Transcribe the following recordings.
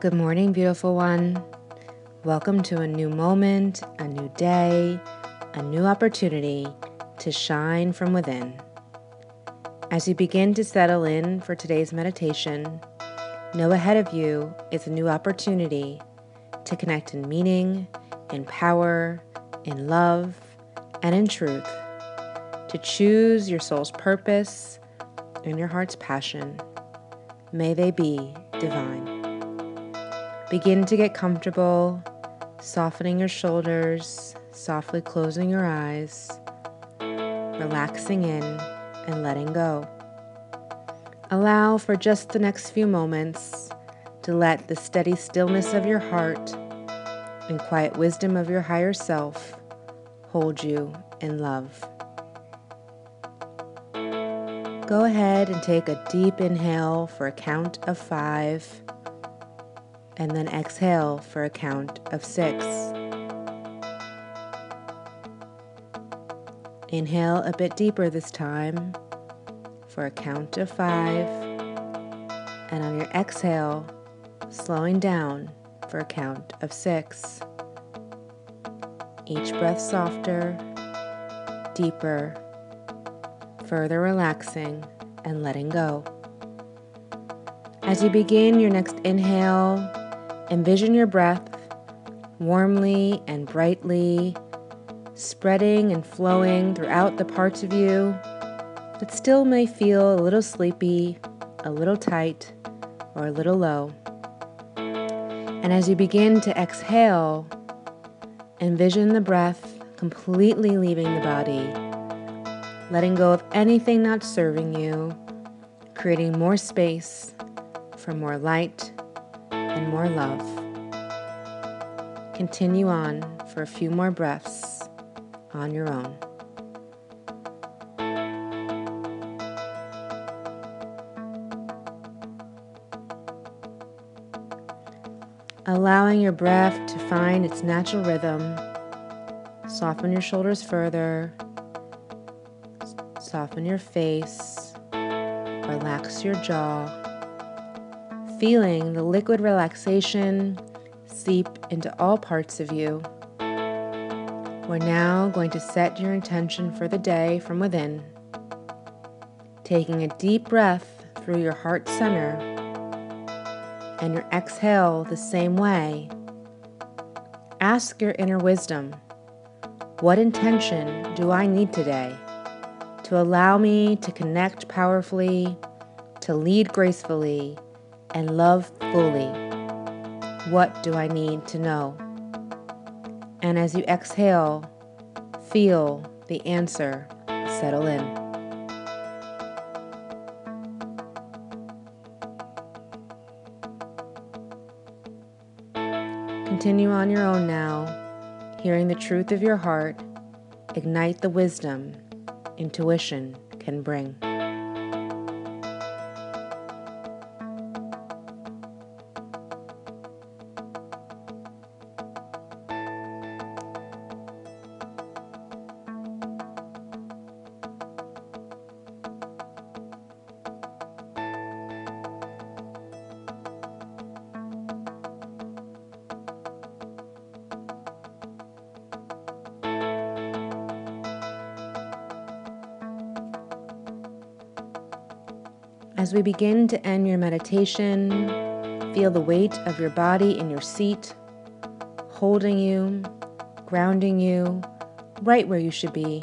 Good morning, beautiful one. Welcome to a new moment, a new day, a new opportunity to shine from within. As you begin to settle in for today's meditation, know ahead of you is a new opportunity to connect in meaning, in power, in love, and in truth, to choose your soul's purpose and your heart's passion. May they be divine. Begin to get comfortable, softening your shoulders, softly closing your eyes, relaxing in and letting go. Allow for just the next few moments to let the steady stillness of your heart and quiet wisdom of your higher self hold you in love. Go ahead and take a deep inhale for a count of five, and then exhale for a count of six. Inhale a bit deeper this time for a count of five, and on your exhale, slowing down for a count of six. Each breath softer, deeper, further relaxing and letting go. As you begin your next inhale, envision your breath warmly and brightly spreading and flowing throughout the parts of you that still may feel a little sleepy, a little tight, or a little low. And as you begin to exhale, envision the breath completely leaving the body, letting go of anything not serving you, creating more space for more light and more love. Continue on for a few more breaths on your own. Allowing your breath to find its natural rhythm. Soften your shoulders further. Soften your face. Relax your jaw. Feeling the liquid relaxation seep into all parts of you. We're now going to set your intention for the day from within, taking a deep breath through your heart center and your exhale the same way. Ask your inner wisdom what intention do I need today to allow me to connect powerfully, to lead gracefully, and love fully? What do I need to know? And as you exhale, feel the answer settle in. Continue on your own now, hearing the truth of your heart, ignite the wisdom intuition can bring. As we begin to end your meditation, feel the weight of your body in your seat, holding you, grounding you, right where you should be,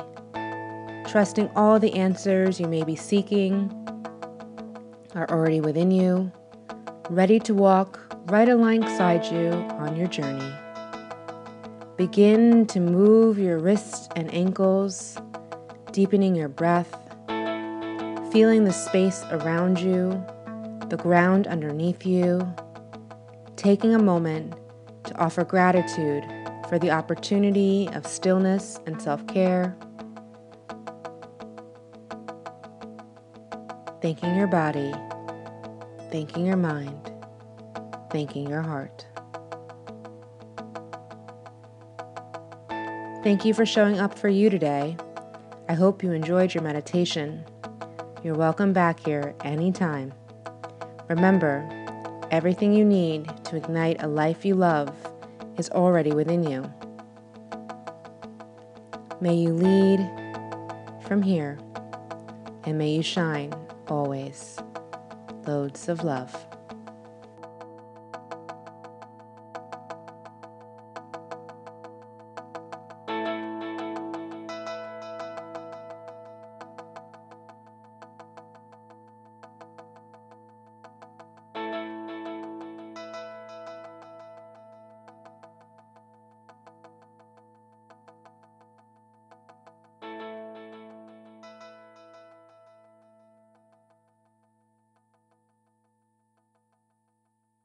trusting all the answers you may be seeking are already within you, ready to walk right alongside you on your journey. Begin to move your wrists and ankles, deepening your breath feeling the space around you, the ground underneath you, taking a moment to offer gratitude for the opportunity of stillness and self care. Thanking your body, thanking your mind, thanking your heart. Thank you for showing up for you today. I hope you enjoyed your meditation. You're welcome back here anytime. Remember, everything you need to ignite a life you love is already within you. May you lead from here, and may you shine always. Loads of love.